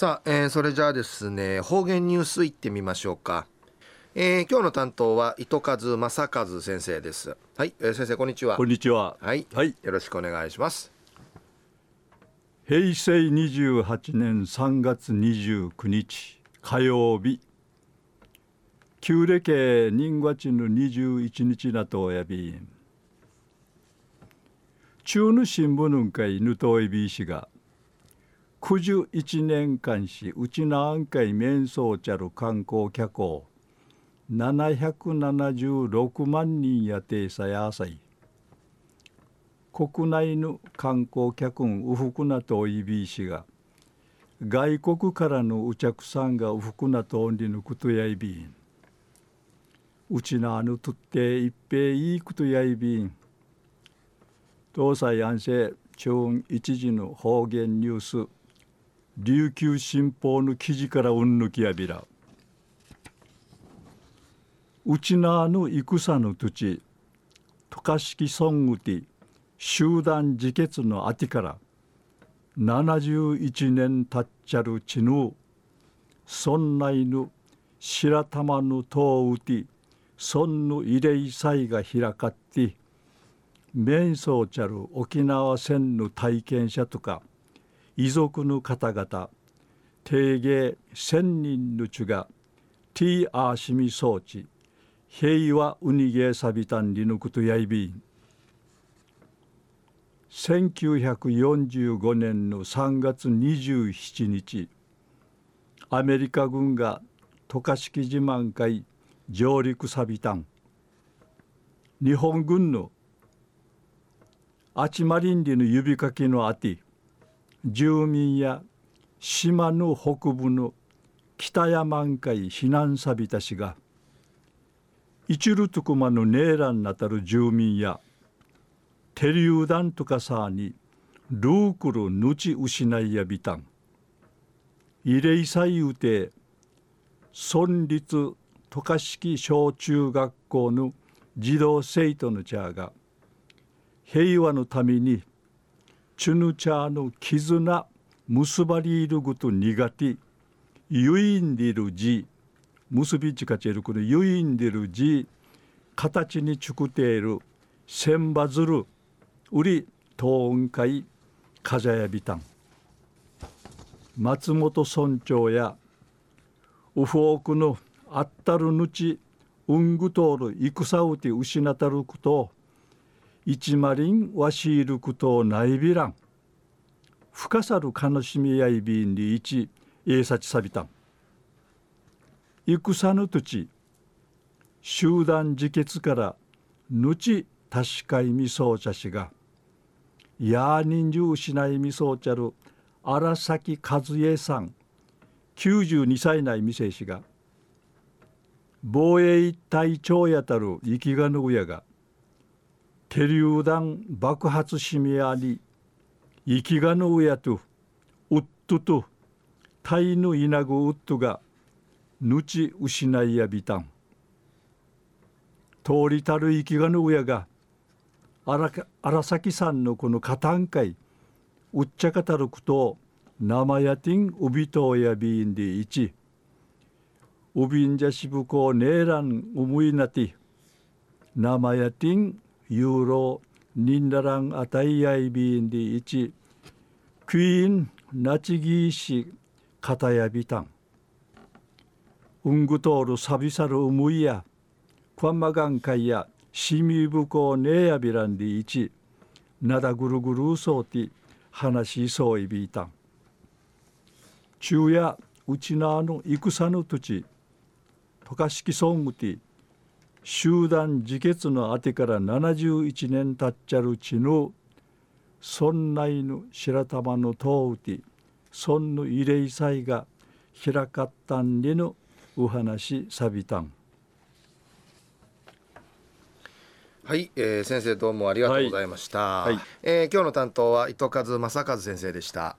さあ、えー、それじゃあですね方言ニュースいってみましょうか、えー、今日の担当は糸数正和先生です。はい、えー、先生こんにちは。こんにちは。はい、はい、よろしくお願いします。平成28年3月29日火曜日。旧暦人月の21日なとおやび中の新聞会ぬといびいしが九十一年間しうちなあんかい面相ちゃる観光客を776万人やてさやさい国内の観光客んうふくなとおいびいしが外国からのお客さんがうふくなとんりぬことやいびん。うちなあぬとっていっぺいいことやいびん。東西安政中一時の方言ニュース。琉球新報の記事からうんぬきやびら。うちなの戦の土地渡嘉敷ソングティ集団自決のあてから71年たっちゃるちぬそんないぬ白玉のとうてそんぬ慰霊祭が開かって面相ちゃる沖縄戦の体験者とか遺族の方々定芸千人のちがティーアーシミ装置平和ウニゲーサビタンリヌクトヤイビン1945年の3月27日アメリカ軍が渡嘉敷自慢会上陸サビタン。日本軍のアチマリンリの指かきのあて住民や島の北部の北山海避難さびたしが一ルトクマのネーランなたる住民やテリューダンとかさにルークルぬち失いやびたん。慰霊祭うて村立渡嘉敷小中学校の児童生徒の茶が平和のためにチュヌチャーの絆結ばりいること苦手ゆいんでる字結びちかちるこのゆいんでる字形にちくている千羽鶴売り東雲会かじゃやびたん。松本村長やウフォークのあったるぬちうんぐとおる戦うて失たること一マリンわしいることないびらん。深さる悲しみやいびんに一えさちさびたん。戦の土地集団自決からぬち確かいみそうちゃしがや人数失いみそうちゃる荒崎和恵さん92歳内未成しが防衛一体長やたる生きがの親が手榴弾爆発しみあり生きがの親とウッドとタイのイナゴウッドがぬち失いやびたん。通りたる生きがの親が荒崎さんのこのカタン会うっちゃかたるくと生やてんうびとやびんでいちうびんじゃしぶこねえらんうむいなて生やてんユーロニンダランアタイヤイビンディイチクイーンナチギーシカタヤビタンウングトールサビサルウムイヤクワンマガンカイヤシミブコネヤビランディイチナダグルグルソーティ話しそういびいたん昼夜うちなの戦の土地渡嘉敷ソングティ集団自決のあてから71年たっちゃるちぬ村内の白玉のとうて村の慰霊祭が開かったんにのお話さびたん。はい、えー、先生どうもありがとうございました、はい。はい、えー、今日の担当は糸数正和先生でした